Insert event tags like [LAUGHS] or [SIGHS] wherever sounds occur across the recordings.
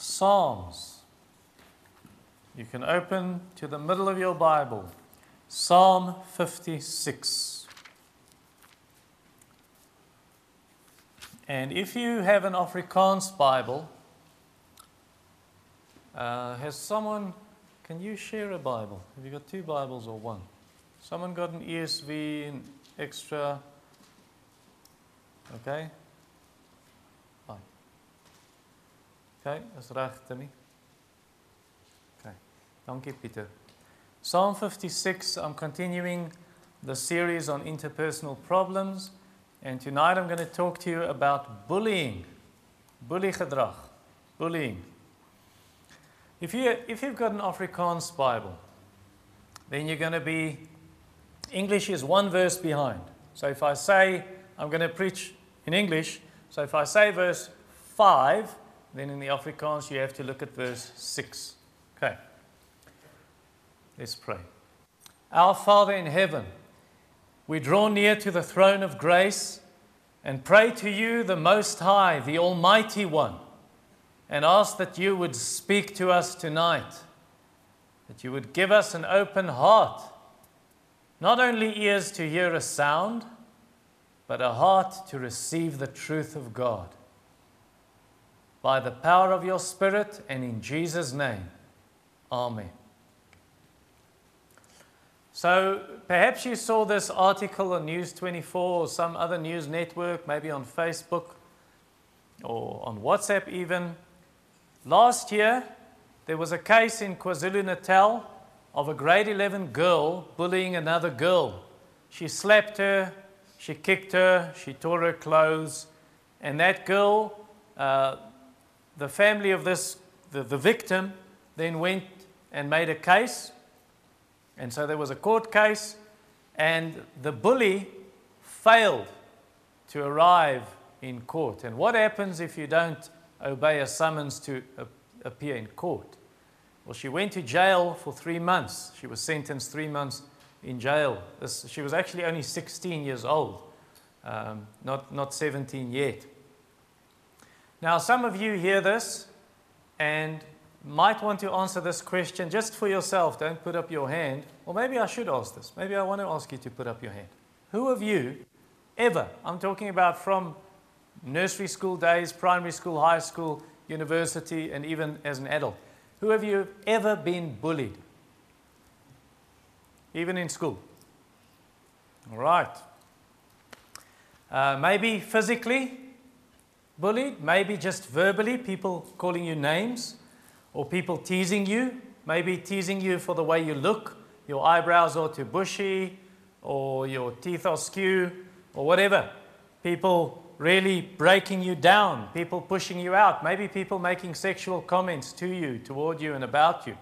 Psalms. You can open to the middle of your Bible, Psalm 56. And if you have an Afrikaans Bible, uh, has someone, can you share a Bible? Have you got two Bibles or one? Someone got an ESV, an extra? Okay? Okay, is reg, Timmy. Okay. Dankie Pieter. Psalm 56, I'm continuing the series on interpersonal problems. And tonight I'm going to talk to you about bullying. Bully gedrag. Bullying. If, you, if you've got an Afrikaans Bible, then you're going to be, English is one verse behind. So if I say, I'm going to preach in English, so if I say verse 5, then in the Afrikaans you have to look at verse 6. Okay. Let's pray. Our Father in heaven, we draw near to the throne of grace and pray to you, the Most High, the Almighty One and ask that you would speak to us tonight, that you would give us an open heart, not only ears to hear a sound, but a heart to receive the truth of God. By the power of your Spirit and in Jesus' name, Amen. So perhaps you saw this article on News 24 or some other news network, maybe on Facebook or on WhatsApp even Last year, there was a case in KwaZulu Natal of a grade 11 girl bullying another girl. She slapped her, she kicked her, she tore her clothes, and that girl, uh, the family of this, the, the victim, then went and made a case. And so there was a court case, and the bully failed to arrive in court. And what happens if you don't obey a summons to appear in court. Well, she went to jail for three months. She was sentenced three months in jail. This, she was actually only 16 years old, um, not, not 17 yet. Now, some of you hear this and might want to answer this question just for yourself. Don't put up your hand. Or maybe I should ask this. Maybe I want to ask you to put up your hand. Who of you ever, I'm talking about from nursery school days, primary school, high school, university, and even as an adult. Who have you ever been bullied? Even in school? All right. Uh, maybe physically bullied, maybe just verbally, people calling you names, or people teasing you, maybe teasing you for the way you look, your eyebrows are too bushy, or your teeth are skew, or whatever. People really breaking you down, people pushing you out, maybe people making sexual comments to you, toward you, and about you.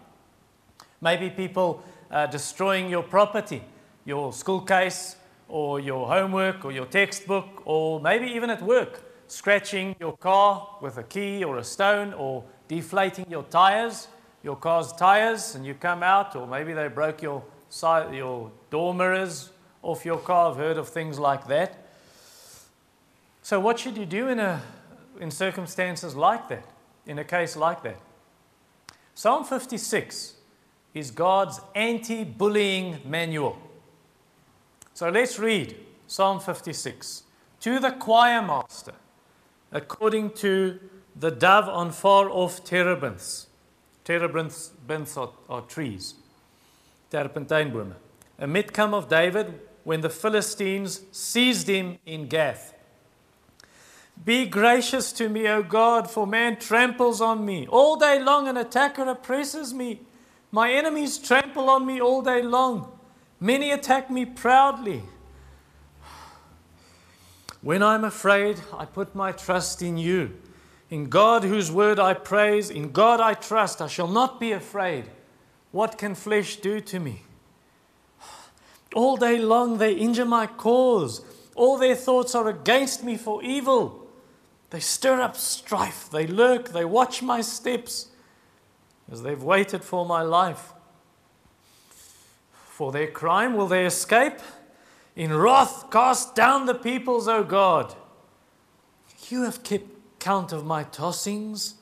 Maybe people uh, destroying your property, your school case, or your homework, or your textbook, or maybe even at work, scratching your car with a key or a stone, or deflating your tires, your car's tires, and you come out, or maybe they broke your, side, your door mirrors off your car. I've heard of things like that. So, what should you do in, a, in circumstances like that, in a case like that? Psalm 56 is God's anti bullying manual. So, let's read Psalm 56 to the choir master, according to the dove on far off terebinths. Terebinths are, are trees, terpentynebome. A Miktam of David when the Philistines seized him in Gath. Be gracious to me, O God, for man tramples on me. All day long, an attacker oppresses me. My enemies trample on me all day long. Many attack me proudly. When I'm afraid, I put my trust in you. In God, whose word I praise, in God I trust, I shall not be afraid. What can flesh do to me? All day long they injure my cause. All their thoughts are against me for evil. They stir up strife. They lurk. They watch my steps as they've waited for my life. For their crime will they escape? In wrath, cast down the peoples, O God. You have kept count of my tossings.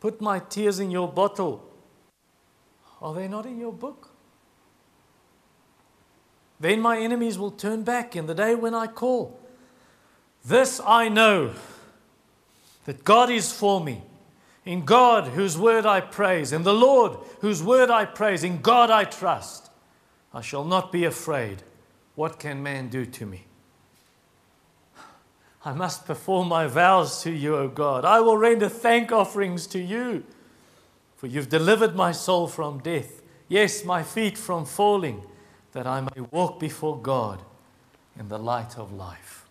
put my tears in your bottle. Are they not in your book? Then my enemies will turn back in the day when I call. This I know that God is for me. In God, whose word I praise, in the Lord, whose word I praise, in God I trust. I shall not be afraid. What can man do to me? I must perform my vows to you, O God. I will render thank offerings to you, for you've delivered my soul from death, yes, my feet from falling, that I may walk before God in the light of life.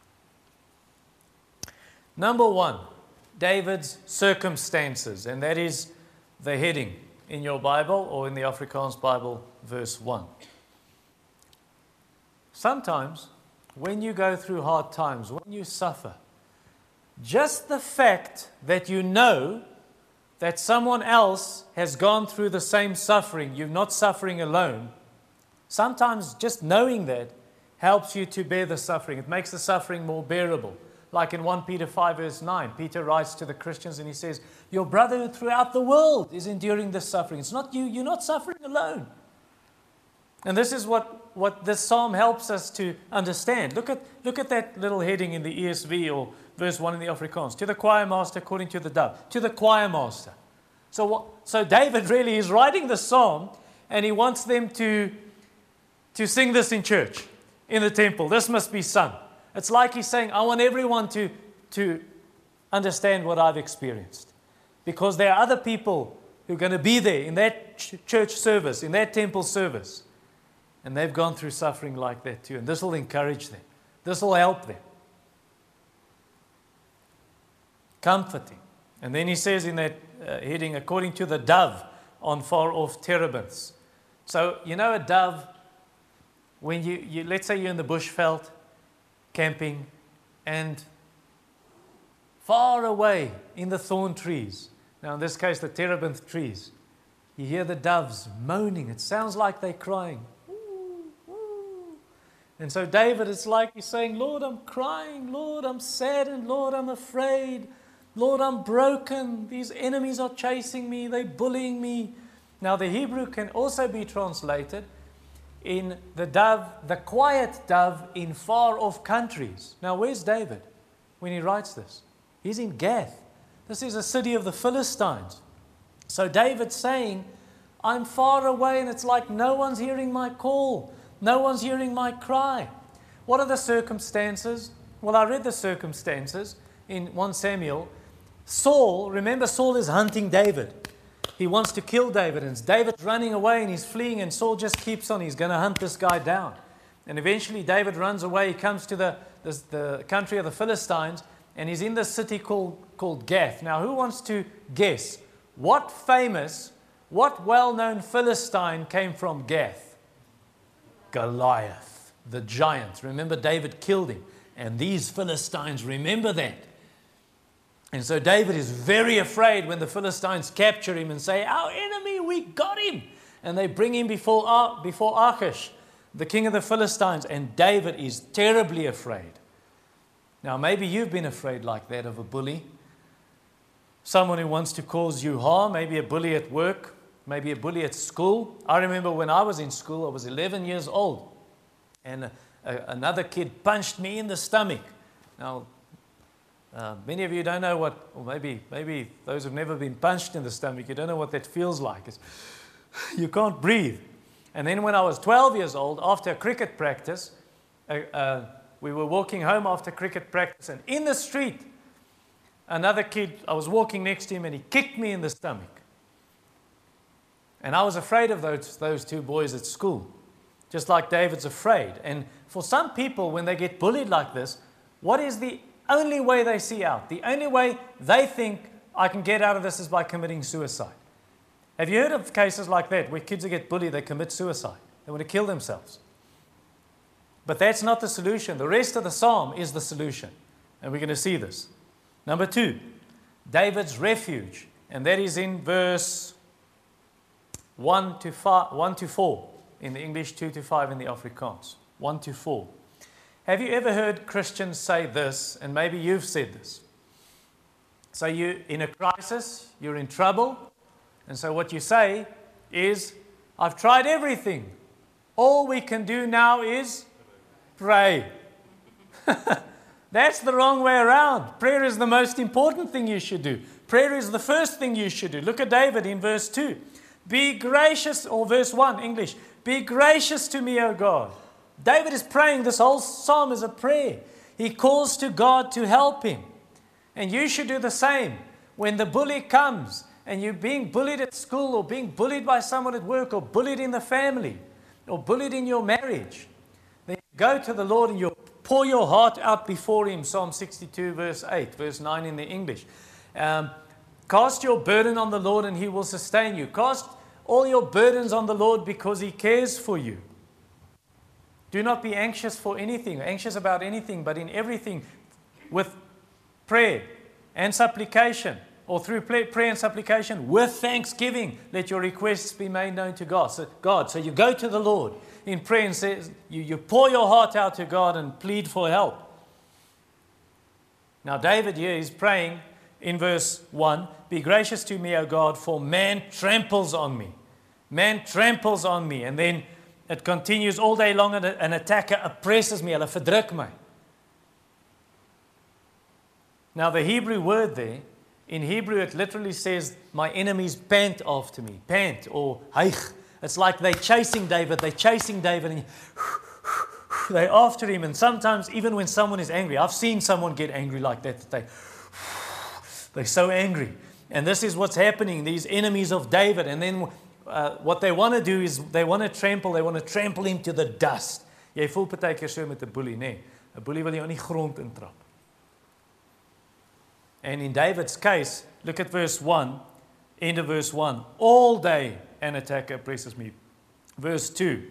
Number one, David's circumstances, and that is the heading in your Bible or in the Afrikaans Bible, verse 1. Sometimes, when you go through hard times, when you suffer, just the fact that you know that someone else has gone through the same suffering, you're not suffering alone, sometimes just knowing that helps you to bear the suffering. It makes the suffering more bearable. Like in 1 Peter 5, verse 9, Peter writes to the Christians and he says, Your brother throughout the world is enduring this suffering. It's not you, you're not suffering alone. And this is what, what this psalm helps us to understand. Look at, look at that little heading in the ESV or verse 1 in the Afrikaans. To the choir master according to the dove. To the choir master. So, what, so David really is writing the psalm and he wants them to, to sing this in church, in the temple. This must be sung. It's like he's saying, I want everyone to, to understand what I've experienced. Because there are other people who are going to be there in that ch- church service, in that temple service. And they've gone through suffering like that too. And this will encourage them, this will help them. Comforting. And then he says in that uh, heading, according to the dove on far off terebinths. So, you know, a dove, when you, you let's say you're in the bushveld camping, and far away in the thorn trees, now in this case the terebinth trees, you hear the doves moaning. It sounds like they're crying. And so David, it's like he's saying, Lord, I'm crying. Lord, I'm saddened. Lord, I'm afraid. Lord, I'm broken. These enemies are chasing me. They're bullying me. Now, the Hebrew can also be translated in the dove, the quiet dove in far off countries. Now, where's David when he writes this? He's in Gath. This is a city of the Philistines. So David's saying, I'm far away and it's like no one's hearing my call, no one's hearing my cry. What are the circumstances? Well, I read the circumstances in 1 Samuel. Saul, remember, Saul is hunting David. He wants to kill David, and David's running away and he's fleeing, and Saul just keeps on. He's going to hunt this guy down. And eventually, David runs away. He comes to the, the, the country of the Philistines, and he's in this city called, called Gath. Now, who wants to guess what famous, what well known Philistine came from Gath? Goliath, the giant. Remember, David killed him. And these Philistines remember that. And so David is very afraid when the Philistines capture him and say, Our enemy, we got him. And they bring him before, before Achish, the king of the Philistines. And David is terribly afraid. Now, maybe you've been afraid like that of a bully, someone who wants to cause you harm, maybe a bully at work, maybe a bully at school. I remember when I was in school, I was 11 years old, and a, a, another kid punched me in the stomach. Now, uh, many of you don't know what, or maybe, maybe those who've never been punched in the stomach, you don't know what that feels like. It's, [SIGHS] you can't breathe. And then when I was 12 years old, after a cricket practice, uh, uh, we were walking home after cricket practice, and in the street, another kid, I was walking next to him, and he kicked me in the stomach. And I was afraid of those, those two boys at school, just like David's afraid. And for some people, when they get bullied like this, what is the only way they see out. The only way they think I can get out of this is by committing suicide. Have you heard of cases like that where kids who get bullied, they commit suicide? They want to kill themselves. But that's not the solution. The rest of the psalm is the solution. And we're going to see this. Number two, David's refuge. And that is in verse 1 to, 5, 1 to 4 in the English, 2 to 5 in the Afrikaans. 1 to 4. Have you ever heard Christians say this, and maybe you've said this? So you're in a crisis, you're in trouble. And so what you say is, I've tried everything. All we can do now is pray. [LAUGHS] That's the wrong way around. Prayer is the most important thing you should do. Prayer is the first thing you should do. Look at David in verse 2. Be gracious, or verse 1, English. Be gracious to me, O God. David is praying. This whole psalm is a prayer. He calls to God to help him. And you should do the same. When the bully comes and you're being bullied at school or being bullied by someone at work or bullied in the family or bullied in your marriage, then go to the Lord and you pour your heart out before Him. Psalm 62, verse 8, verse 9 in the English. Um, cast your burden on the Lord and He will sustain you. Cast all your burdens on the Lord because He cares for you. Do not be anxious for anything, anxious about anything, but in everything with prayer and supplication, or through prayer and supplication with thanksgiving, let your requests be made known to God. So, God. So you go to the Lord in prayer and says, you, you pour your heart out to God and plead for help. Now, David here is praying in verse 1 Be gracious to me, O God, for man tramples on me. Man tramples on me. And then it continues all day long, and an attacker oppresses me. Now, the Hebrew word there, in Hebrew, it literally says, My enemies pant after me. Pant or haich. It's like they're chasing David, they're chasing David, and they're after him. And sometimes, even when someone is angry, I've seen someone get angry like that, that they, they're so angry. And this is what's happening, these enemies of David. And then uh, what they want to do is they want to trample, they want to trample him to the dust. Jy voel partykeer so met 'n boelie, nê? Boelie wil jy aan die grond intrap. And in David's case, look at verse 1, end of verse 1. All day an attacker oppresses me. Verse 2,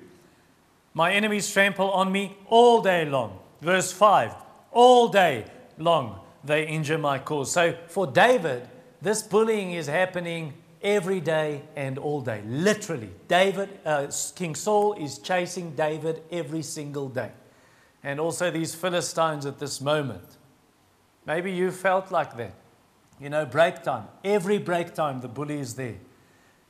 my enemies trample on me all day long. Verse 5, all day long they injure my cause. So for David, this bullying is happening every day and all day. Literally, David, uh, King Saul is chasing David every single day. And also these Philistines at this moment. Maybe you felt like that. You know, break time. Every break time, the bully is there.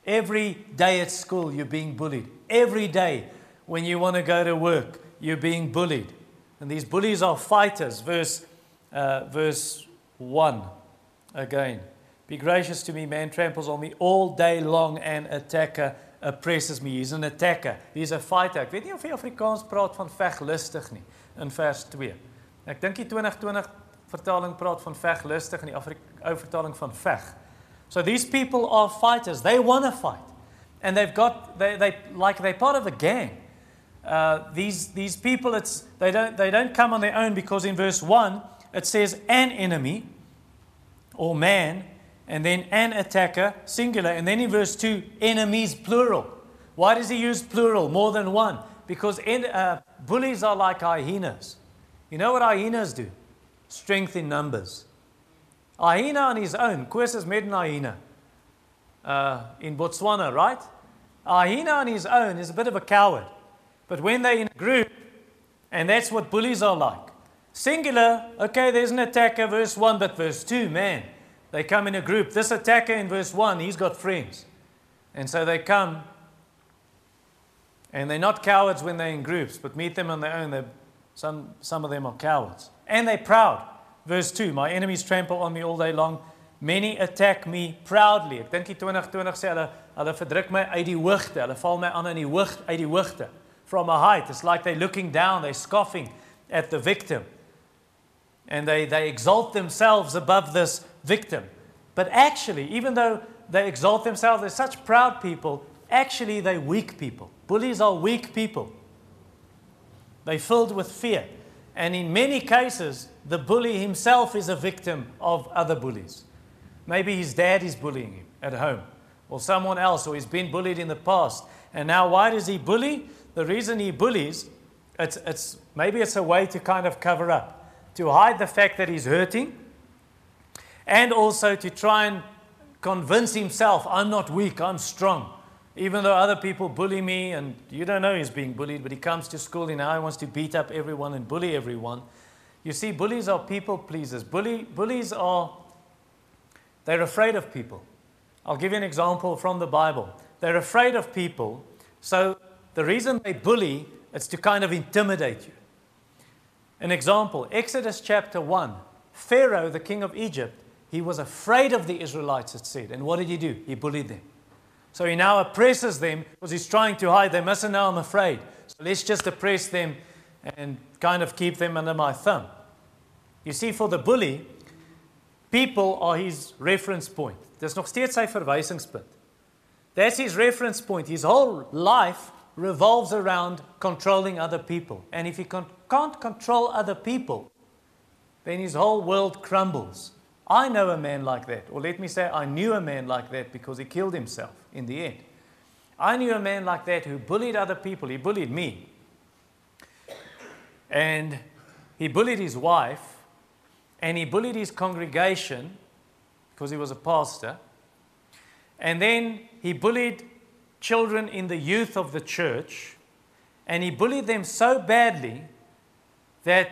Every day at school, you're being bullied. Every day when you want to go to work, you're being bullied. And these bullies are fighters. Verse, uh, verse 1 again. Be gracious to me, man tramples on me all day long, and attacker oppresses me. He's an attacker. He's a fighter. Ek weet nie of jy Afrikaans praat van veglustig nie in vers 2. Ek dink die 2020 vertaling praat van veg lustig en die Afri ou vertaling van veg. So these people are fighters. They want to fight. And they've got they they like they're part of a gang. Uh, these these people it's they don't they don't come on their own because in verse 1 it says an enemy or man and then an attacker singular and then in verse 2 enemies plural. Why does he use plural more than one? Because uh, bullies are like hyenas. You know what hyenas do? strength in numbers. Ahina on his own, Koos is met Ahina uh, in Botswana, right? Ahina on his own is a bit of a coward. But when they're in a group, and that's what bullies are like. Singular, okay, there's an attacker, verse 1, but verse 2, man, they come in a group. This attacker in verse 1, he's got friends. And so they come, and they're not cowards when they're in groups, but meet them on their own. They're, some, some of them are cowards. And they're proud. Verse 2 My enemies trample on me all day long. Many attack me proudly. Ek dink die 2020 sê hulle hulle verdruk my uit die hoogte. Hulle val my aan in die hoogte uit die hoogte. From a height. It's like they're looking down, they're scoffing at the victim. And they, they exalt themselves above this victim. But actually, even though they exalt themselves, they're such proud people, actually they're weak people. Bullies are weak people. They're filled with fear. And in many cases, the bully himself is a victim of other bullies. Maybe his dad is bullying him at home, or someone else, or he's been bullied in the past. And now, why does he bully? The reason he bullies, it's, it's, maybe it's a way to kind of cover up, to hide the fact that he's hurting, and also to try and convince himself, I'm not weak, I'm strong. Even though other people bully me, and you don't know he's being bullied, but he comes to school and now he wants to beat up everyone and bully everyone. You see, bullies are people pleasers. Bully, bullies are, They're afraid of people. I'll give you an example from the Bible. They're afraid of people, so the reason they bully is to kind of intimidate you. An example Exodus chapter 1 Pharaoh, the king of Egypt, he was afraid of the Israelites, it said. And what did he do? He bullied them. So he now oppresses them because he's trying to hide. They mustn't know I'm afraid. So let's just oppress them and kind of keep them under my thumb. You see, for the bully, people are his reference point. Dis nog steeds sy verwysingspunt. That's his reference point. His whole life revolves around controlling other people. And if he con- can't control other people, then his whole world crumbles. I know a man like that. Or let me say, I knew a man like that because he killed himself in the end. I knew a man like that who bullied other people. He bullied me. And he bullied his wife. And he bullied his congregation because he was a pastor. And then he bullied children in the youth of the church. And he bullied them so badly that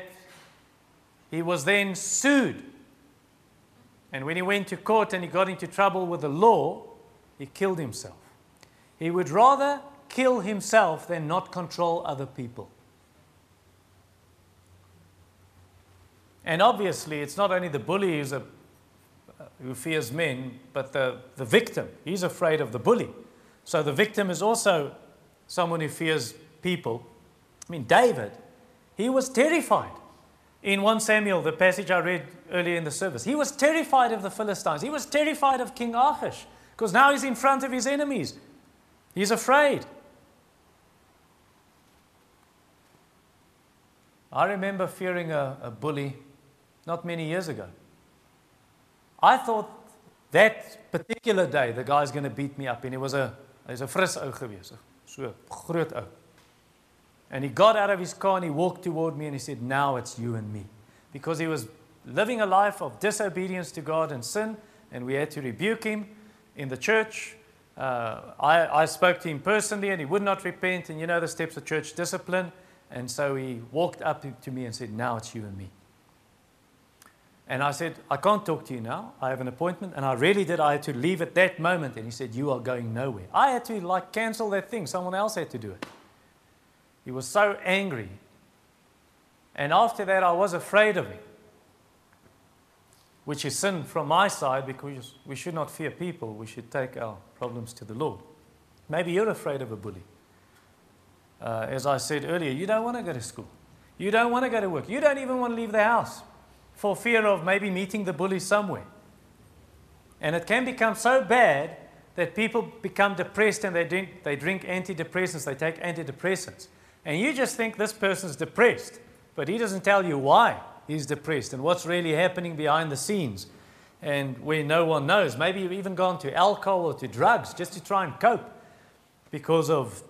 he was then sued. And when he went to court and he got into trouble with the law, he killed himself. He would rather kill himself than not control other people. And obviously, it's not only the bully who's a, who fears men, but the, the victim. He's afraid of the bully. So the victim is also someone who fears people. I mean, David, he was terrified in 1 Samuel, the passage I read earlier in the service. He was terrified of the Philistines. He was terrified of King Achish because now he's in front of his enemies. He's afraid. I remember fearing a, a bully not many years ago. I thought that particular day the guy's going to beat me up and he was a hy's 'n fris ou gewees, so groot ou. And he got out of his car and he walked toward me and he said, Now it's you and me. Because he was living a life of disobedience to God and sin, and we had to rebuke him in the church. Uh, I, I spoke to him personally and he would not repent, and you know the steps of church discipline. And so he walked up to me and said, Now it's you and me. And I said, I can't talk to you now. I have an appointment. And I really did. I had to leave at that moment. And he said, You are going nowhere. I had to like cancel that thing. Someone else had to do it. He was so angry. And after that, I was afraid of him, which is sin from my side because we should not fear people. We should take our problems to the Lord. Maybe you're afraid of a bully. Uh, as I said earlier, you don't want to go to school. You don't want to go to work. You don't even want to leave the house for fear of maybe meeting the bully somewhere. And it can become so bad that people become depressed and they drink, they drink antidepressants, they take antidepressants. And you just think this person's depressed, but he doesn't tell you why he's depressed and what's really happening behind the scenes and where no one knows. Maybe you've even gone to alcohol or to drugs just to try and cope because of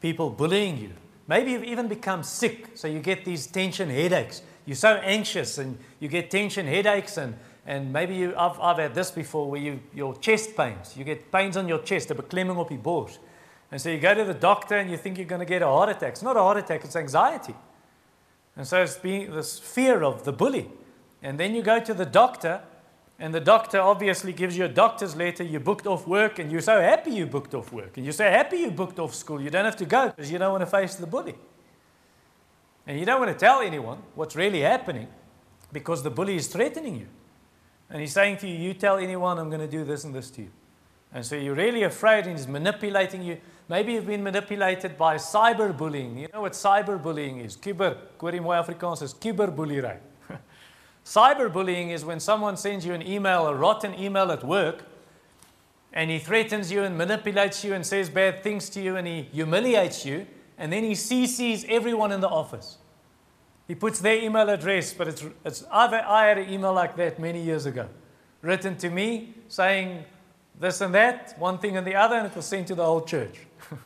people bullying you. Maybe you've even become sick, so you get these tension headaches. You're so anxious and you get tension headaches, and, and maybe you, I've, I've had this before where you, your chest pains. You get pains on your chest, a beklemming op die bors. And so you go to the doctor and you think you're going to get a heart attack. It's not a heart attack, it's anxiety. And so it's being this fear of the bully. And then you go to the doctor, and the doctor obviously gives you a doctor's letter. You booked off work, and you're so happy you booked off work. And you're so happy you booked off school. You don't have to go because you don't want to face the bully. And you don't want to tell anyone what's really happening because the bully is threatening you. And he's saying to you, You tell anyone, I'm going to do this and this to you. And so you're really afraid, and he's manipulating you. Maybe you've been manipulated by cyberbullying. You know what cyberbullying is? Cyber, mooi Afrikaans is cyberbullying. [LAUGHS] cyberbullying is when someone sends you an email, a rotten email at work, and he threatens you and manipulates you and says bad things to you and he humiliates you, and then he CCs everyone in the office. He puts their email address, but it's, it's I've, I had an email like that many years ago, written to me saying this and that, one thing and the other, and it was sent to the whole church. [LAUGHS]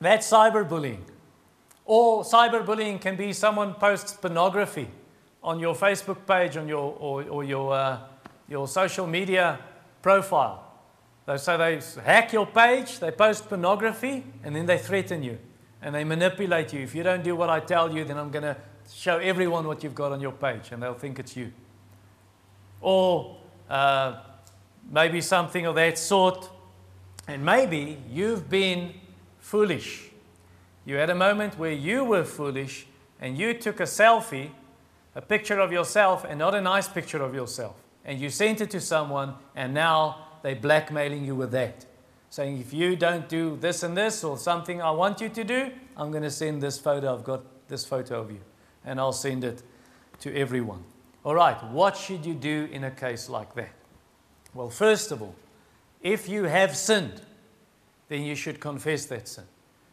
That's cyberbullying. Or cyberbullying can be someone posts pornography on your Facebook page, on your, or, or your, uh, your social media profile. So they hack your page, they post pornography, and then they threaten you and they manipulate you. If you don't do what I tell you, then I'm going to show everyone what you've got on your page, and they'll think it's you. Or uh, maybe something of that sort. And maybe you've been foolish. You had a moment where you were foolish and you took a selfie, a picture of yourself, and not a nice picture of yourself. And you sent it to someone, and now they're blackmailing you with that. Saying, if you don't do this and this or something I want you to do, I'm going to send this photo. I've got this photo of you. And I'll send it to everyone. All right, what should you do in a case like that? Well, first of all, if you have sinned, then you should confess that sin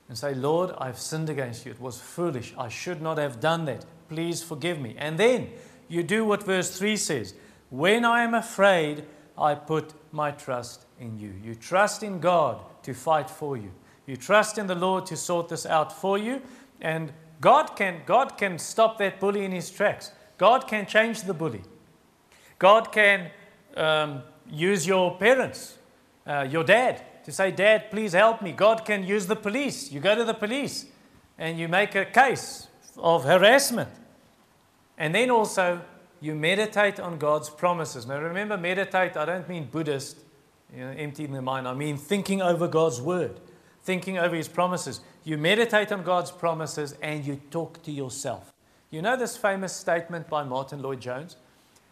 and say, Lord, I've sinned against you. It was foolish. I should not have done that. Please forgive me. And then you do what verse 3 says When I am afraid, I put my trust in you. You trust in God to fight for you. You trust in the Lord to sort this out for you. And God can, God can stop that bully in his tracks. God can change the bully. God can um, use your parents, uh, your dad, to say, Dad, please help me. God can use the police. You go to the police and you make a case of harassment. And then also, you meditate on God's promises. Now, remember, meditate, I don't mean Buddhist, you know, emptying the mind. I mean thinking over God's word, thinking over his promises. You meditate on God's promises and you talk to yourself. You know this famous statement by Martyn Lloyd-Jones,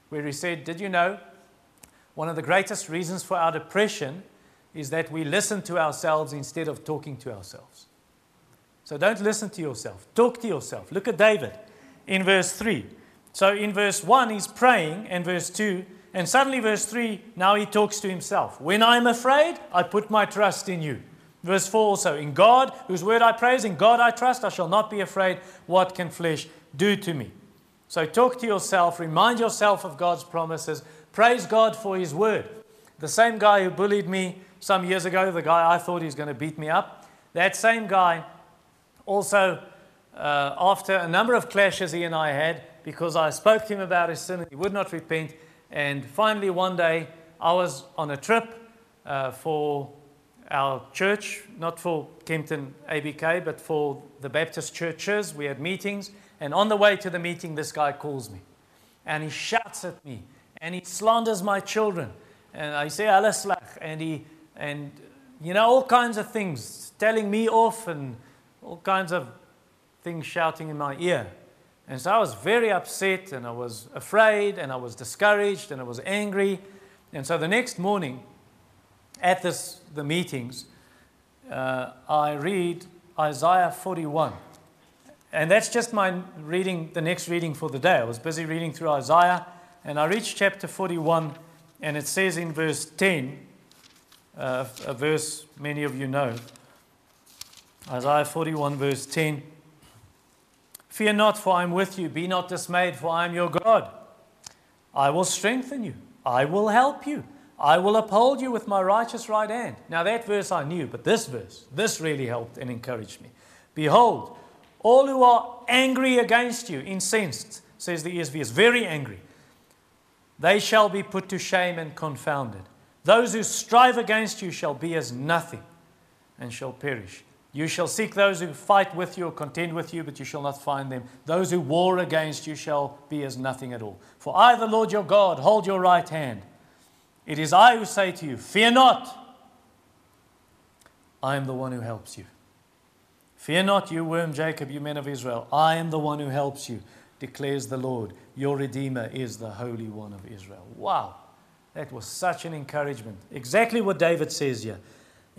where he said, Did you know one of the greatest reasons for our depression is that we listen to ourselves instead of talking to ourselves. So don't listen to yourself, talk to yourself. Look at David in verse 3. So in verse 1, he's praying, and verse 2, and suddenly, verse 3, now he talks to himself. When I'm afraid, I put my trust in you. Verse 4 also, in God, whose word I praise, in God I trust, I shall not be afraid. What can flesh do to me? So talk to yourself, remind yourself of God's promises, praise God for his word. The same guy who bullied me some years ago, the guy I thought he was going to beat me up, that same guy also, uh, after a number of clashes he and I had, because I spoke to him about his sin and he would not repent, and finally one day I was on a trip uh, for our church, not for Kempton ABK, but for the Baptist churches. We had meetings, and on the way to the meeting, this guy calls me. And he shouts at me, and he slanders my children. And I say, Alislach, and he and you know all kinds of things telling me off and all kinds of things shouting in my ear and so i was very upset and i was afraid and i was discouraged and i was angry and so the next morning at this the meetings uh, i read isaiah 41 and that's just my reading the next reading for the day i was busy reading through isaiah and i reached chapter 41 and it says in verse 10 uh, a verse many of you know. Isaiah 41, verse 10. Fear not, for I am with you. Be not dismayed, for I am your God. I will strengthen you. I will help you. I will uphold you with my righteous right hand. Now, that verse I knew, but this verse, this really helped and encouraged me. Behold, all who are angry against you, incensed, says the ESV, is very angry, they shall be put to shame and confounded. Those who strive against you shall be as nothing and shall perish. You shall seek those who fight with you or contend with you, but you shall not find them. Those who war against you shall be as nothing at all. For I, the Lord your God, hold your right hand. It is I who say to you, Fear not. I am the one who helps you. Fear not, you worm Jacob, you men of Israel. I am the one who helps you, declares the Lord. Your Redeemer is the Holy One of Israel. Wow. That was such an encouragement. Exactly what David says here.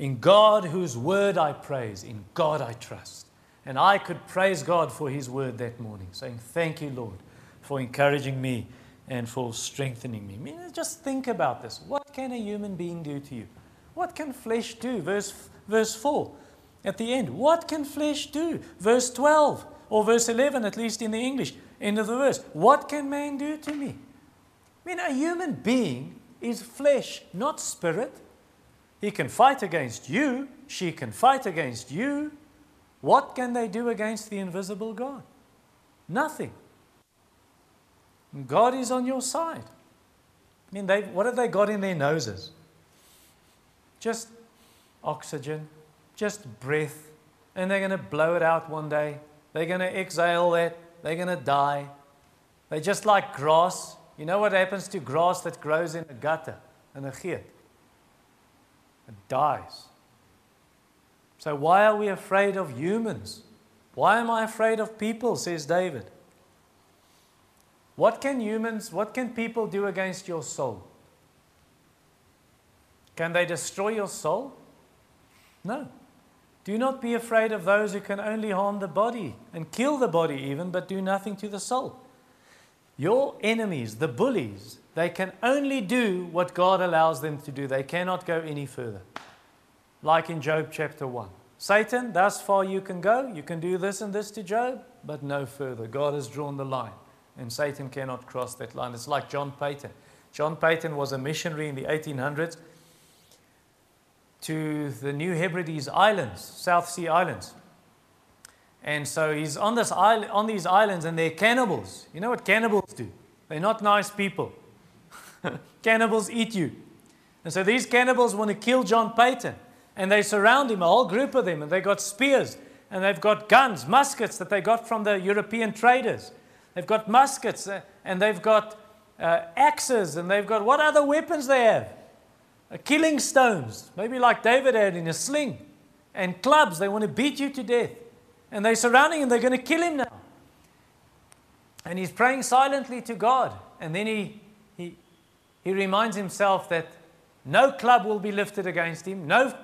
In God, whose word I praise, in God I trust. And I could praise God for his word that morning, saying, Thank you, Lord, for encouraging me and for strengthening me. I mean, just think about this. What can a human being do to you? What can flesh do? Verse, verse 4 at the end. What can flesh do? Verse 12 or verse 11, at least in the English, end of the verse. What can man do to me? I mean, a human being is flesh, not spirit. He can fight against you, she can fight against you. What can they do against the invisible God? Nothing. God is on your side. I mean, what have they got in their noses? Just oxygen, just breath, and they're going to blow it out one day. They're going to exhale that. They're going to die. They're just like grass. You know what happens to grass that grows in a gutter and a geet? It dies. So why are we afraid of humans? Why am I afraid of people, says David? What can humans, what can people do against your soul? Can they destroy your soul? No. Do not be afraid of those who can only harm the body and kill the body, even, but do nothing to the soul. Your enemies, the bullies, they can only do what God allows them to do. They cannot go any further. Like in Job chapter 1. Satan, thus far you can go. You can do this and this to Job, but no further. God has drawn the line, and Satan cannot cross that line. It's like John Paton. John Paton was a missionary in the 1800s to the New Hebrides Islands, South Sea Islands. And so he's on, this island, on these islands and they're cannibals. You know what cannibals do? They're not nice people. [LAUGHS] cannibals eat you. And so these cannibals want to kill John Paton. And they surround him, a whole group of them, and they've got spears and they've got guns, muskets that they got from the European traders. They've got muskets uh, and they've got uh, axes and they've got what other weapons they have? Uh, killing stones, maybe like David had in a sling, and clubs. They want to beat you to death. And they're surrounding him, they're going to kill him now. And he's praying silently to God. And then he, he, he reminds himself that no club will be lifted against him, no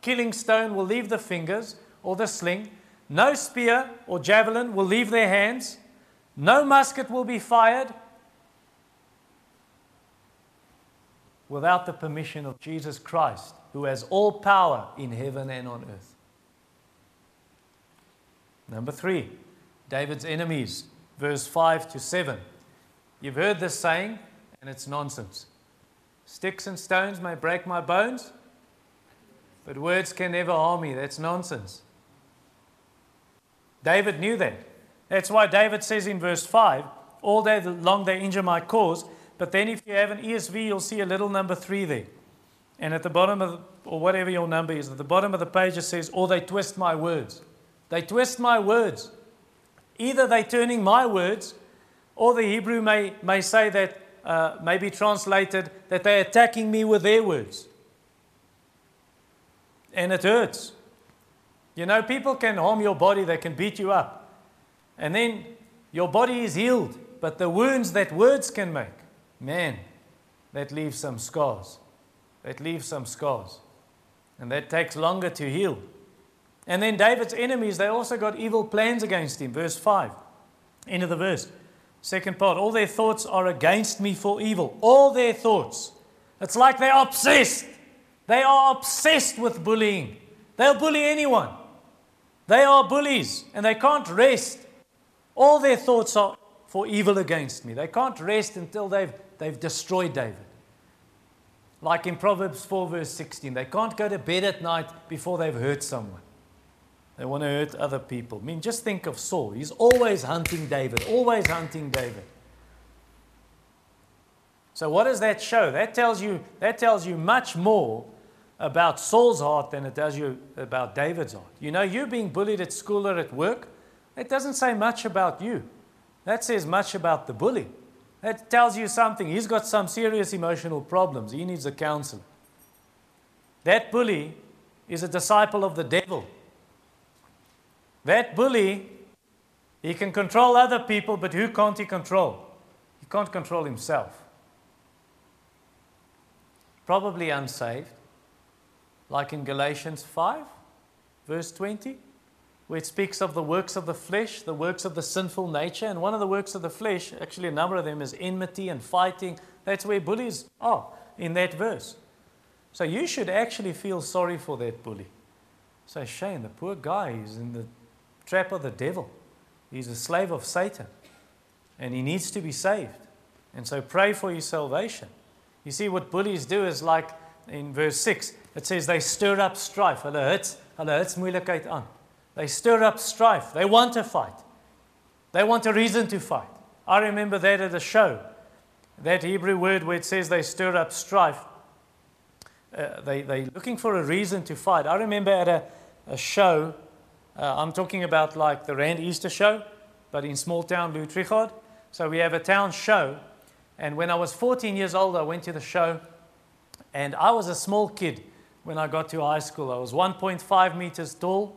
killing stone will leave the fingers or the sling, no spear or javelin will leave their hands, no musket will be fired without the permission of Jesus Christ, who has all power in heaven and on earth. Number three, David's enemies, verse 5 to 7. You've heard this saying, and it's nonsense. Sticks and stones may break my bones, but words can never harm me. That's nonsense. David knew that. That's why David says in verse 5 All day long they injure my cause, but then if you have an ESV, you'll see a little number 3 there. And at the bottom of, the, or whatever your number is, at the bottom of the page it says, Or they twist my words. They twist my words. Either they're turning my words, or the Hebrew may, may say that, uh, may be translated, that they're attacking me with their words. And it hurts. You know, people can harm your body, they can beat you up. And then your body is healed, but the wounds that words can make, man, that leaves some scars. That leaves some scars. And that takes longer to heal. And then David's enemies, they also got evil plans against him. Verse 5. End of the verse. Second part. All their thoughts are against me for evil. All their thoughts. It's like they're obsessed. They are obsessed with bullying. They'll bully anyone. They are bullies and they can't rest. All their thoughts are for evil against me. They can't rest until they've, they've destroyed David. Like in Proverbs 4, verse 16, they can't go to bed at night before they've hurt someone. They want to hurt other people. I mean, just think of Saul. He's always hunting David, always hunting David. So what does that show? That tells you, that tells you much more about Saul's heart than it tells you about David's heart. You know, you being bullied at school or at work, it doesn't say much about you. That says much about the bully. That tells you something. He's got some serious emotional problems. He needs a counselor. That bully is a disciple of the devil. That bully, he can control other people, but who can't he control? He can't control himself. Probably unsaved, like in Galatians 5, verse 20, where it speaks of the works of the flesh, the works of the sinful nature. And one of the works of the flesh, actually, a number of them, is enmity and fighting. That's where bullies are in that verse. So you should actually feel sorry for that bully. Say, Shane, the poor guy is in the trap of the devil. He's a slave of Satan and he needs to be saved. And so pray for your salvation. You see, what bullies do is like in verse 6, it says they stir up strife. They stir up strife. They want to fight. They want a reason to fight. I remember that at a show. That Hebrew word where it says they stir up strife. Uh, they, they're looking for a reason to fight. I remember at a, a show uh, I'm talking about like the Rand Easter show, but in small town Louis So we have a town show, And when I was 14 years old, I went to the show. And I was a small kid when I got to high school. I was 1.5 meters tall.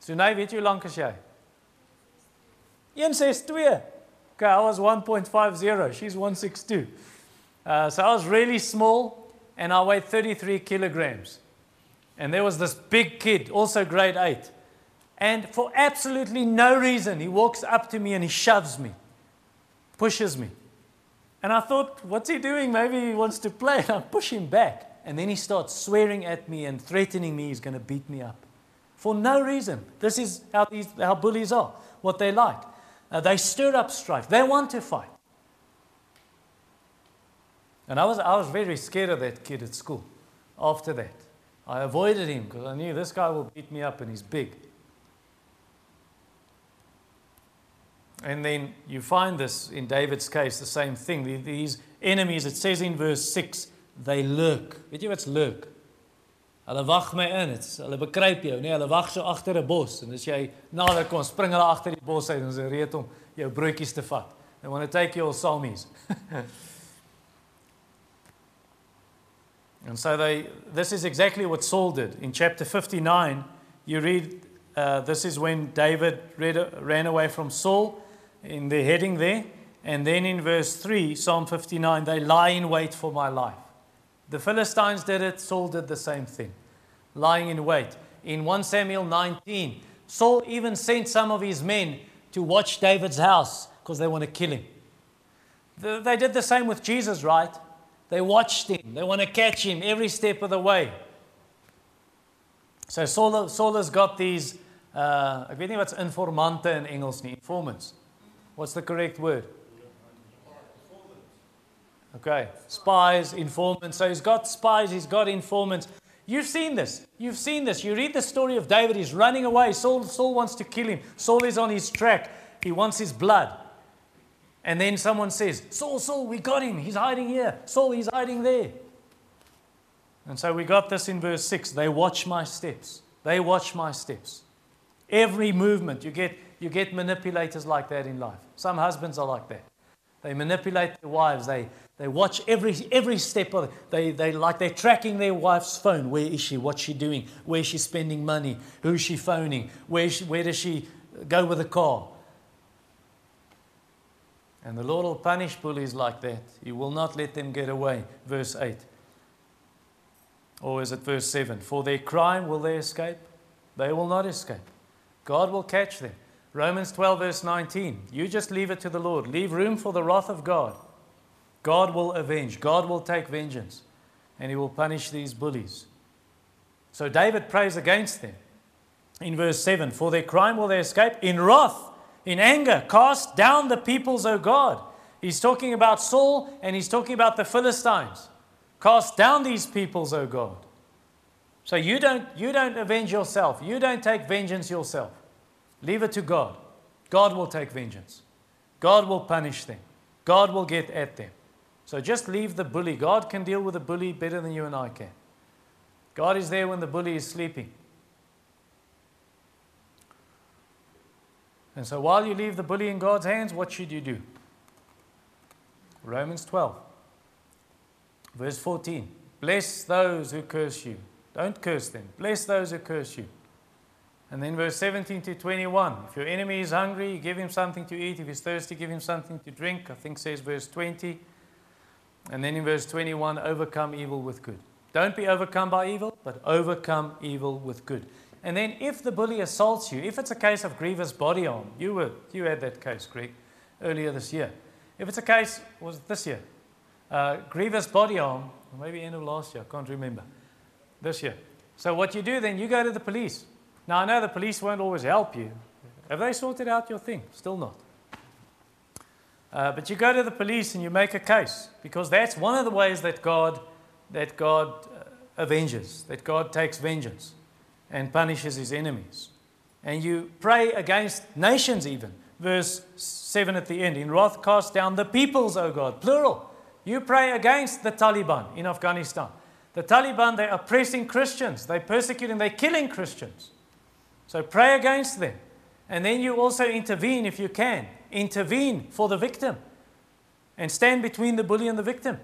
So weet jy hoe lank is jy? 162. Okay, I was 1.50. She's 162. Uh, so I was really small and I weighed 33 kilograms. And there was this big kid, also grade 8. And for absolutely no reason, he walks up to me and he shoves me, pushes me. And I thought, what's he doing? Maybe he wants to play. And [LAUGHS] I push him back. And then he starts swearing at me and threatening me he's going to beat me up. For no reason. This is how, these, how bullies are, what they like. Uh, they stir up strife, they want to fight. And I was, I was very scared of that kid at school after that. I avoided him because I knew this guy will beat me up and he's big. And then you find this in David's case, the same thing. These enemies, it says in verse 6, they lurk. Weet jy wat's lurk? Hulle wag my in. Dit's hulle bekruip jou, nee, hulle wag so agter 'n bos en as jy nader kom, spring hulle agter die bos uit en hulle reed om jou broodjies te vat. They want to take your salmies. [LAUGHS] and so they this is exactly what Saul did. In chapter 59, you read uh, this is when David read, ran away from Saul in the heading there. And then in verse 3, Psalm 59, they lie in wait for my life. The Philistines did it, Saul did the same thing, lying in wait. In 1 Samuel 19, Saul even sent some of his men to watch David's house because they want to kill him. They did the same with Jesus, right? They watched him, they want to catch him every step of the way. So Saul, Saul has got these, uh, weet nie wat's informante in Engels informants. What's the correct word? Okay, spies, informants. So he's got spies, he's got informants. You've seen this. You've seen this. You read the story of David. He's running away. Saul, Saul wants to kill him. Saul is on his track. He wants his blood. And then someone says, Saul, Saul, we got him. He's hiding here. Saul, he's hiding there. And so we got this in verse 6. They watch my steps. They watch my steps. Every movement, you get, you get manipulators like that in life. Some husbands are like that. They manipulate their wives. They, they watch every, every step of it. They, they, like they're tracking their wife's phone. Where is she? What's she doing? Where's she spending money? Who's she phoning? Where, she, where does she go with the car? And the Lord will punish bullies like that. He will not let them get away. Verse 8. Or is it verse 7? For their crime will they escape? They will not escape. God will catch them. Romans 12, verse 19. You just leave it to the Lord. Leave room for the wrath of God. God will avenge. God will take vengeance. And he will punish these bullies. So David prays against them. In verse 7 For their crime will they escape. In wrath, in anger, cast down the peoples, O God. He's talking about Saul and he's talking about the Philistines. Cast down these peoples, O God. So you don't, you don't avenge yourself. You don't take vengeance yourself. Leave it to God. God will take vengeance. God will punish them. God will get at them. So just leave the bully. God can deal with the bully better than you and I can. God is there when the bully is sleeping. And so while you leave the bully in God's hands, what should you do? Romans 12, verse 14. Bless those who curse you. Don't curse them. Bless those who curse you. And then verse 17 to 21. If your enemy is hungry, give him something to eat. If he's thirsty, give him something to drink. I think says verse 20. And then in verse 21, overcome evil with good. Don't be overcome by evil, but overcome evil with good. And then if the bully assaults you, if it's a case of grievous body harm, you were you had that case, Greg, earlier this year. If it's a case, was this year? Uh, grievous body harm, maybe end of last year, I can't remember. This year. So what you do then, you go to the police. Now, I know the police won't always help you. Have they sorted out your thing? Still not. Uh, but you go to the police and you make a case because that's one of the ways that God, that God uh, avenges, that God takes vengeance and punishes his enemies. And you pray against nations, even. Verse 7 at the end In wrath, cast down the peoples, O God, plural. You pray against the Taliban in Afghanistan. The Taliban, they're oppressing Christians, they're persecuting, they're killing Christians. So pray against them. And then you also intervene if you can. Intervene for the victim. and stand between the bully and the victim.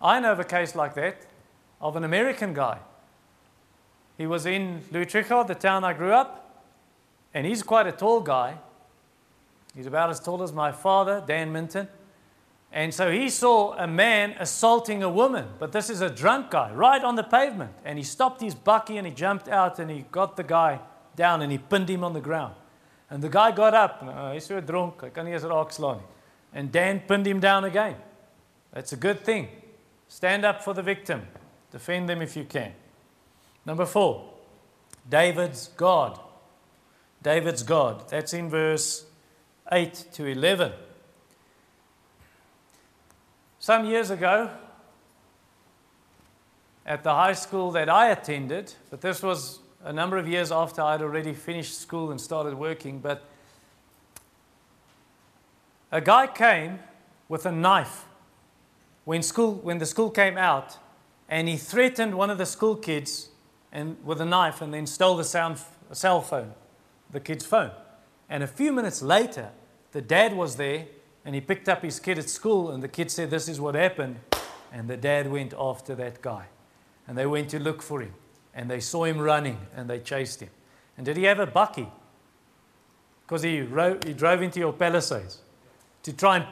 I know of a case like that of an American guy. He was in Trichardt, the town I grew up, and he's quite a tall guy. He's about as tall as my father, Dan Minton. And so he saw a man assaulting a woman, but this is a drunk guy right on the pavement. And he stopped his bucky and he jumped out and he got the guy down and he pinned him on the ground. And the guy got up, uh, he's so drunk, I can't eens And Dan pinned him down again. That's a good thing. Stand up for the victim. Defend them if you can. Number four, David's God. David's God. That's in verse 8 to 11. Some years ago, at the high school that I attended, but this was a number of years after I'd already finished school and started working, but a guy came with a knife when, school, when the school came out, and he threatened one of the school kids and, with a knife and then stole the sound, cell phone, the kid's phone. And a few minutes later, the dad was there and he picked up his kid at school, and the kid said, This is what happened. And the dad went after that guy. And they went to look for him. And they saw him running and they chased him. And did he have a bucky? Because he, he drove into your palisades to try and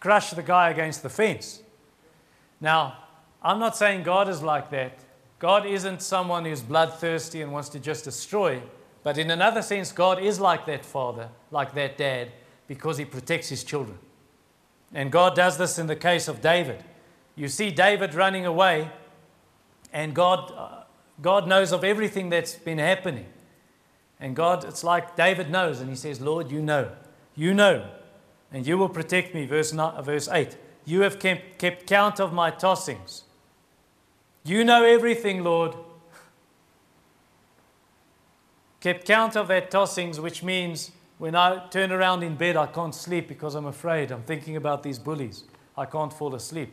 crush the guy against the fence. Now, I'm not saying God is like that. God isn't someone who's bloodthirsty and wants to just destroy. But in another sense, God is like that father, like that dad, because he protects his children. And God does this in the case of David. You see David running away, and God, uh, God knows of everything that's been happening. And God, it's like David knows, and he says, Lord, you know. You know and you will protect me. Verse, nine, verse 8. You have kept, kept count of my tossings. You know everything, Lord. [LAUGHS] kept count of their tossings, which means when I turn around in bed, I can't sleep because I'm afraid. I'm thinking about these bullies. I can't fall asleep.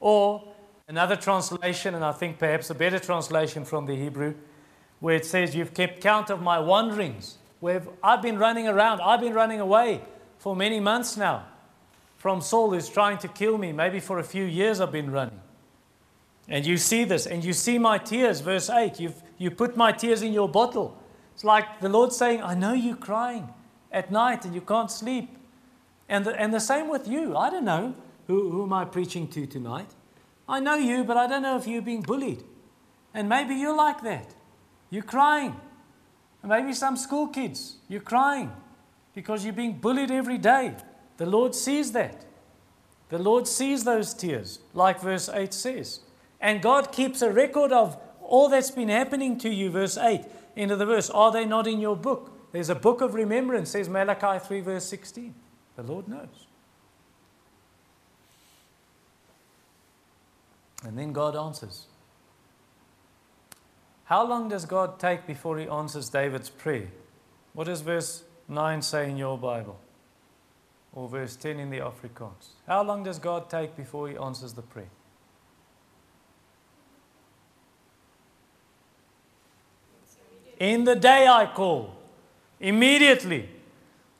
Or another translation, and I think perhaps a better translation from the Hebrew, where it says, You've kept count of my wanderings. Where I've been running around, I've been running away for many months now from Saul who's trying to kill me. Maybe for a few years I've been running. And you see this, and you see my tears. Verse 8 You've, you put my tears in your bottle. It's like the Lord saying, I know you're crying at night and you can't sleep. And the, and the same with you. I don't know who, who am I preaching to tonight. I know you, but I don't know if you're being bullied. And maybe you're like that. You're crying. And maybe some school kids, you're crying because you're being bullied every day. The Lord sees that. The Lord sees those tears, like verse 8 says. And God keeps a record of all that's been happening to you, verse 8. Into the verse, are they not in your book? There's a book of remembrance, says Malachi 3, verse 16. The Lord knows. And then God answers. How long does God take before he answers David's prayer? What does verse 9 say in your Bible? Or verse 10 in the Afrikaans? How long does God take before He answers the prayer? In the day I call, immediately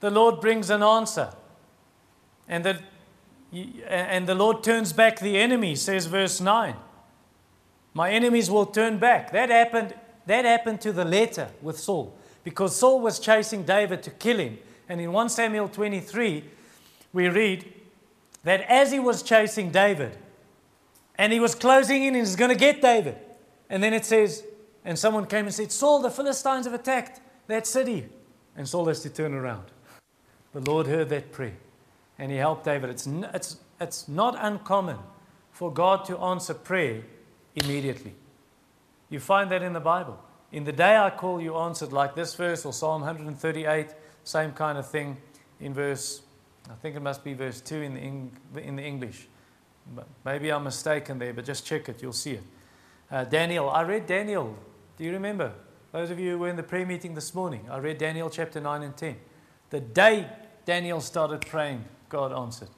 the Lord brings an answer. And the, and the Lord turns back the enemy, says verse 9. My enemies will turn back. That happened, that happened to the letter with Saul because Saul was chasing David to kill him. And in 1 Samuel 23, we read that as he was chasing David, and he was closing in and he's going to get David. And then it says, and someone came and said, Saul, the Philistines have attacked that city. And Saul has to turn around. The Lord heard that prayer and he helped David. It's, it's, it's not uncommon for God to answer prayer immediately. You find that in the Bible. In the day I call, you answered, like this verse or Psalm 138, same kind of thing in verse, I think it must be verse 2 in the, in the English. Maybe I'm mistaken there, but just check it, you'll see it. Uh, Daniel, I read Daniel. Do you remember? Those of you who were in the prayer meeting this morning, I read Daniel chapter 9 and 10. The day Daniel started praying, God answered.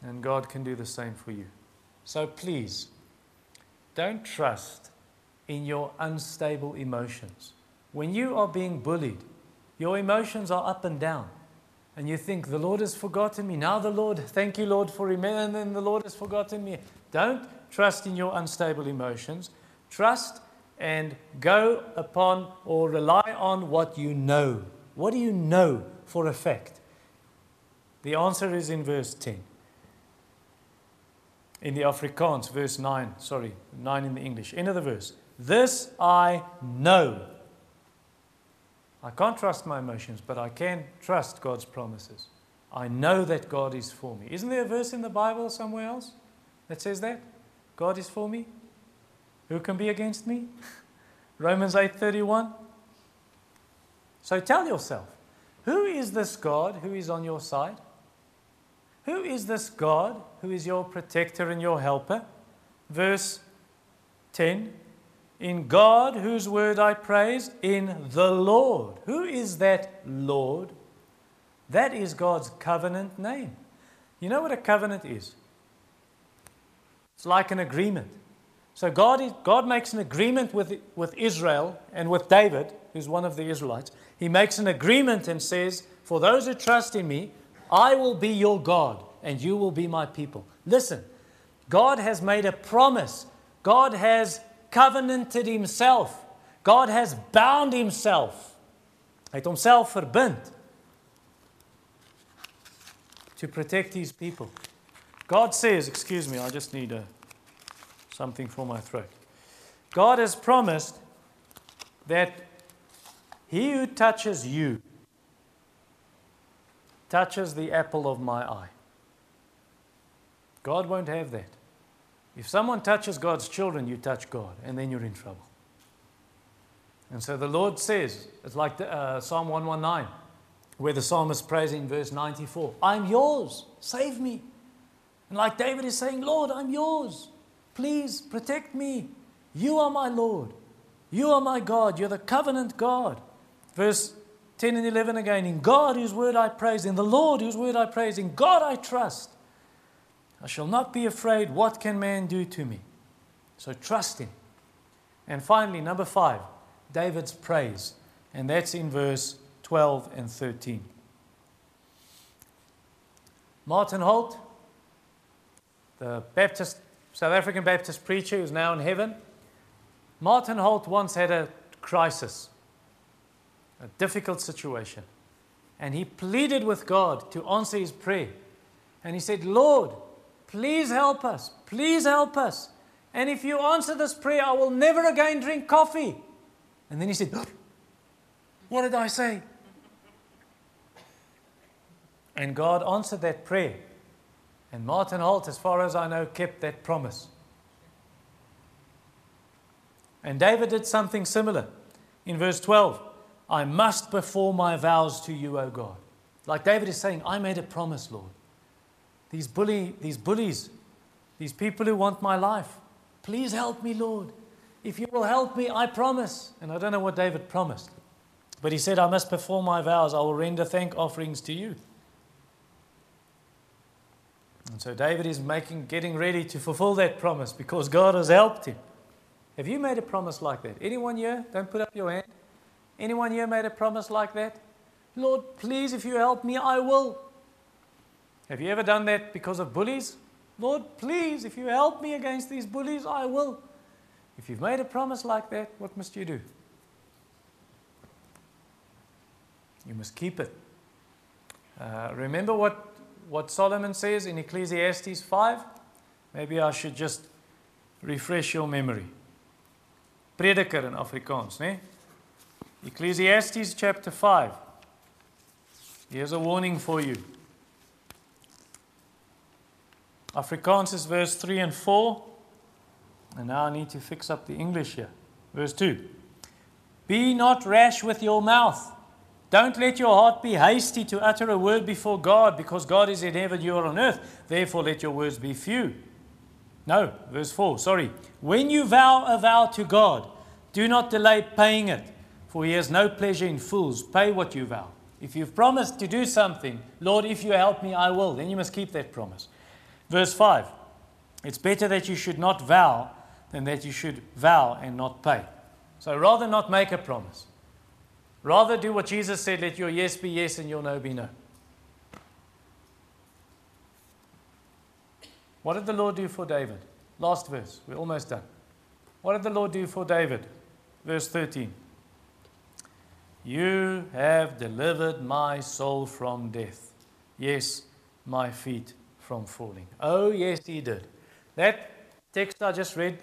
And God can do the same for you. So please, don't trust in your unstable emotions. When you are being bullied, your emotions are up and down. and you think, the Lord has forgotten me. Now the Lord, thank you, Lord, for him, and then the Lord has forgotten me. Don't trust in your unstable emotions. Trust and go upon or rely on what you know. What do you know for a fact? The answer is in verse 10. In the Afrikaans, verse 9, sorry, 9 in the English. End of the verse. This I know. I can't trust my emotions, but I can trust God's promises. I know that God is for me. Isn't there a verse in the Bible somewhere else that says that? God is for me? Who can be against me? [LAUGHS] Romans 8:31. So tell yourself, who is this God who is on your side? Who is this God who is your protector and your helper? Verse 10 In God, whose word I praise, in the Lord. Who is that Lord? That is God's covenant name. You know what a covenant is? It's like an agreement. So God, God makes an agreement with, with Israel and with David, who's one of the Israelites. He makes an agreement and says, For those who trust in me, I will be your God, and you will be my people. Listen, God has made a promise. God has covenanted himself. God has bound himself. Het homself verbind to protect his people. God says, excuse me, I just need a, something for my throat. God has promised that he who touches you touches the apple of my eye. God won't have that. If someone touches God's children, you touch God, and then you're in trouble. And so the Lord says, it's like the, uh, Psalm 119, where the psalmist prays in verse 94 I'm yours, save me. And like David is saying, Lord, I'm yours. Please protect me. You are my Lord. You are my God. You're the covenant God. Verse 10 and 11 again In God, whose word I praise, in the Lord, whose word I praise, in God I trust. I shall not be afraid. What can man do to me? So trust him. And finally, number five, David's praise. And that's in verse 12 and 13. Martin Holdt, the Baptist, South African Baptist preacher who's now in heaven, Martin Holdt once had a crisis, a difficult situation. And he pleaded with God to answer his prayer. And he said, Lord, Please help us. Please help us. And if you answer this prayer, I will never again drink coffee. And then he said, What did I say? And God answered that prayer. And Martin Holdt, as far as I know, kept that promise. And David did something similar. In verse 12, I must perform my vows to you, O God. Like David is saying, I made a promise, Lord these, bully, these bullies, these people who want my life. Please help me, Lord. If you will help me, I promise. And I don't know what David promised. But he said, I must perform my vows. I will render thank offerings to you. And so David is making, getting ready to fulfill that promise because God has helped him. Have you made a promise like that? Anyone here? Don't put up your hand. Anyone here made a promise like that? Lord, please, if you help me, I will. Have you ever done that because of bullies? Lord, please, if you help me against these bullies, I will. If you've made a promise like that, what must you do? You must keep it. Uh, remember what, what Solomon says in Ecclesiastes 5? Maybe I should just refresh your memory. Prediker in Afrikaans, né? Ecclesiastes chapter 5. Here's a warning for you. Afrikaans is verse 3 and 4. And now I need to fix up the English here. Verse 2. Be not rash with your mouth. Don't let your heart be hasty to utter a word before God, because God is in heaven, you are on earth. Therefore, let your words be few. No, verse 4, sorry. When you vow a vow to God, do not delay paying it, for he has no pleasure in fools. Pay what you vow. If you've promised to do something, Lord, if you help me, I will, then you must keep that promise. Verse 5 It's better that you should not vow than that you should vow and not pay. So rather not make a promise. Rather, do what Jesus said let your yes be yes and your no be no. What did the Lord do for David? Last verse, we're almost done. What did the Lord do for David? Verse 13. You have delivered my soul from death. Yes, my feet from falling. Oh, yes, he did. That text I just read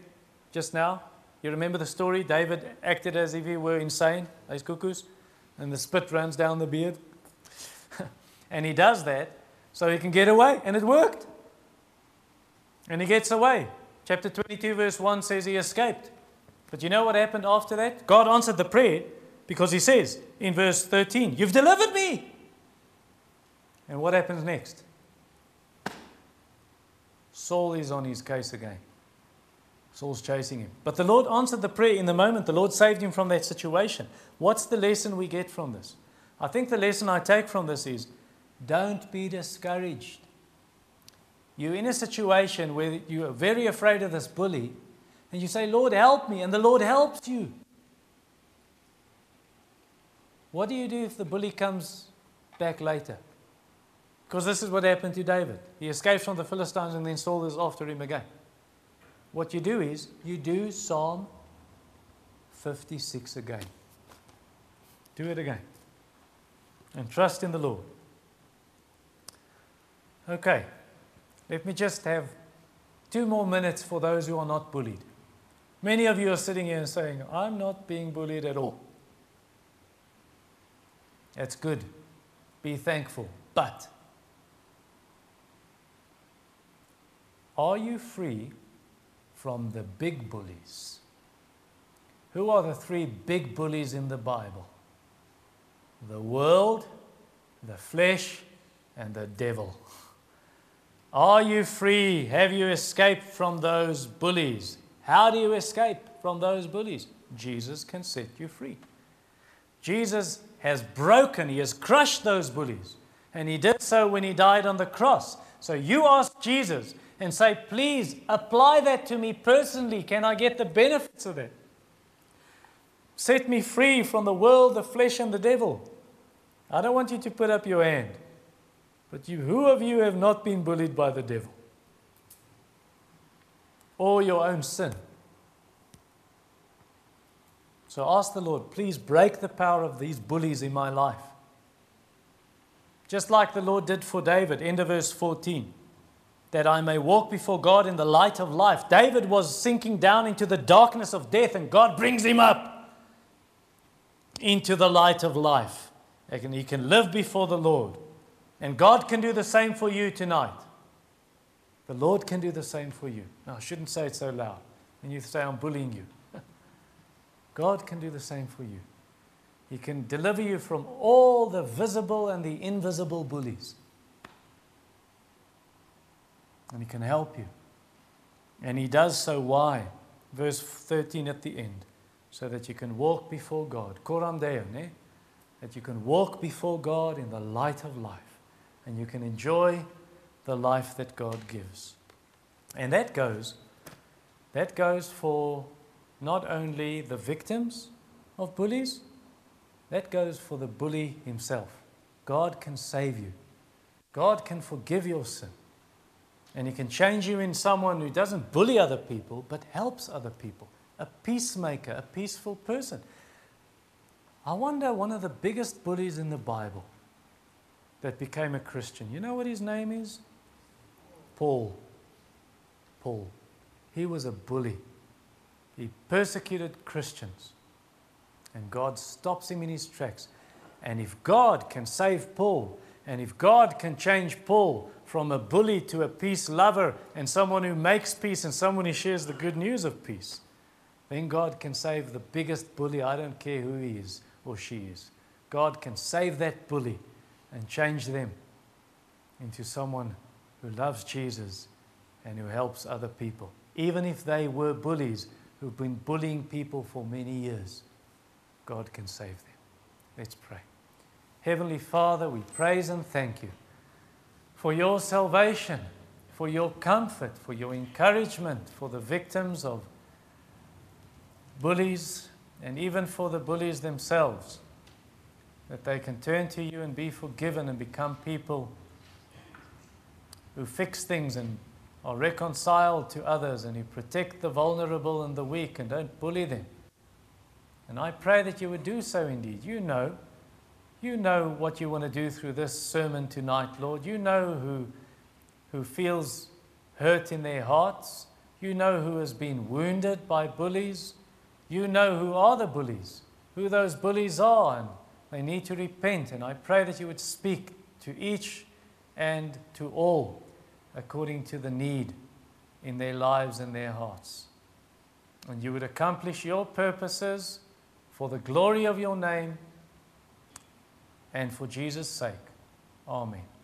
just now, you remember the story? David acted as if he were insane, as cuckoos and the spit runs down the beard. [LAUGHS] and he does that so he can get away, and it worked. And he gets away. Chapter 22, verse 1 says he escaped. But you know what happened after that? God answered the prayer because he says in verse 13, You've delivered me. And what happens next? Saul is on his case again. Saul's chasing him. But the Lord answered the prayer in the moment. The Lord saved him from that situation. What's the lesson we get from this? I think the lesson I take from this is don't be discouraged. You're in a situation where you are very afraid of this bully, and you say, Lord, help me, and the Lord helps you. What do you do if the bully comes back later? Because this is what happened to David. He escapes from the Philistines, and then Saul is after him again what you do is you do Psalm 56 again. Do it again. And trust in the Lord. Okay, let me just have two more minutes for those who are not bullied. Many of you are sitting here and saying, I'm not being bullied at all. That's good. Be thankful. But are you free from the big bullies. Who are the three big bullies in the Bible? The world, the flesh, and the devil. Are you free? Have you escaped from those bullies? How do you escape from those bullies? Jesus can set you free. Jesus has broken, he has crushed those bullies. And he did so when he died on the cross. So you ask Jesus, and say, please apply that to me personally. Can I get the benefits of that? Set me free from the world, the flesh, and the devil. I don't want you to put up your hand. But you, who of you have not been bullied by the devil? Or your own sin? So ask the Lord, please break the power of these bullies in my life. Just like the Lord did for David, end of verse 14 that I may walk before God in the light of life. David was sinking down into the darkness of death, and God brings him up into the light of life. And he can live before the Lord. And God can do the same for you tonight. The Lord can do the same for you. Now, I shouldn't say it so loud. And you say, I'm bullying you. [LAUGHS] God can do the same for you. He can deliver you from all the visible and the invisible bullies and He can help you. And He does so. Why? Verse 13 at the end. So that you can walk before God. Coram Deo, ne? That you can walk before God in the light of life. And you can enjoy the life that God gives. And that goes, that goes for not only the victims of bullies, that goes for the bully himself. God can save you. God can forgive your sin. And He can change you in someone who doesn't bully other people, but helps other people. A peacemaker, a peaceful person. I wonder one of the biggest bullies in the Bible that became a Christian. You know what his name is? Paul. Paul. He was a bully. He persecuted Christians. And God stops him in his tracks. And if God can save Paul, and if God can change Paul from a bully to a peace lover and someone who makes peace and someone who shares the good news of peace, then God can save the biggest bully. I don't care who he is or she is. God can save that bully and change them into someone who loves Jesus and who helps other people, even if they were bullies who've been bullying people for many years. God can save them. Let's pray. Heavenly Father, we praise and thank you for your salvation, for your comfort, for your encouragement for the victims of bullies and even for the bullies themselves, that they can turn to you and be forgiven and become people who fix things and are reconciled to others and who protect the vulnerable and the weak and don't bully them. And I pray that you would do so indeed. You know, you know what you want to do through this sermon tonight, Lord. You know who, who feels hurt in their hearts. You know who has been wounded by bullies. You know who are the bullies, who those bullies are, and they need to repent. And I pray that you would speak to each and to all according to the need in their lives and their hearts. And you would accomplish your purposes for the glory of your name and for Jesus' sake. Amen.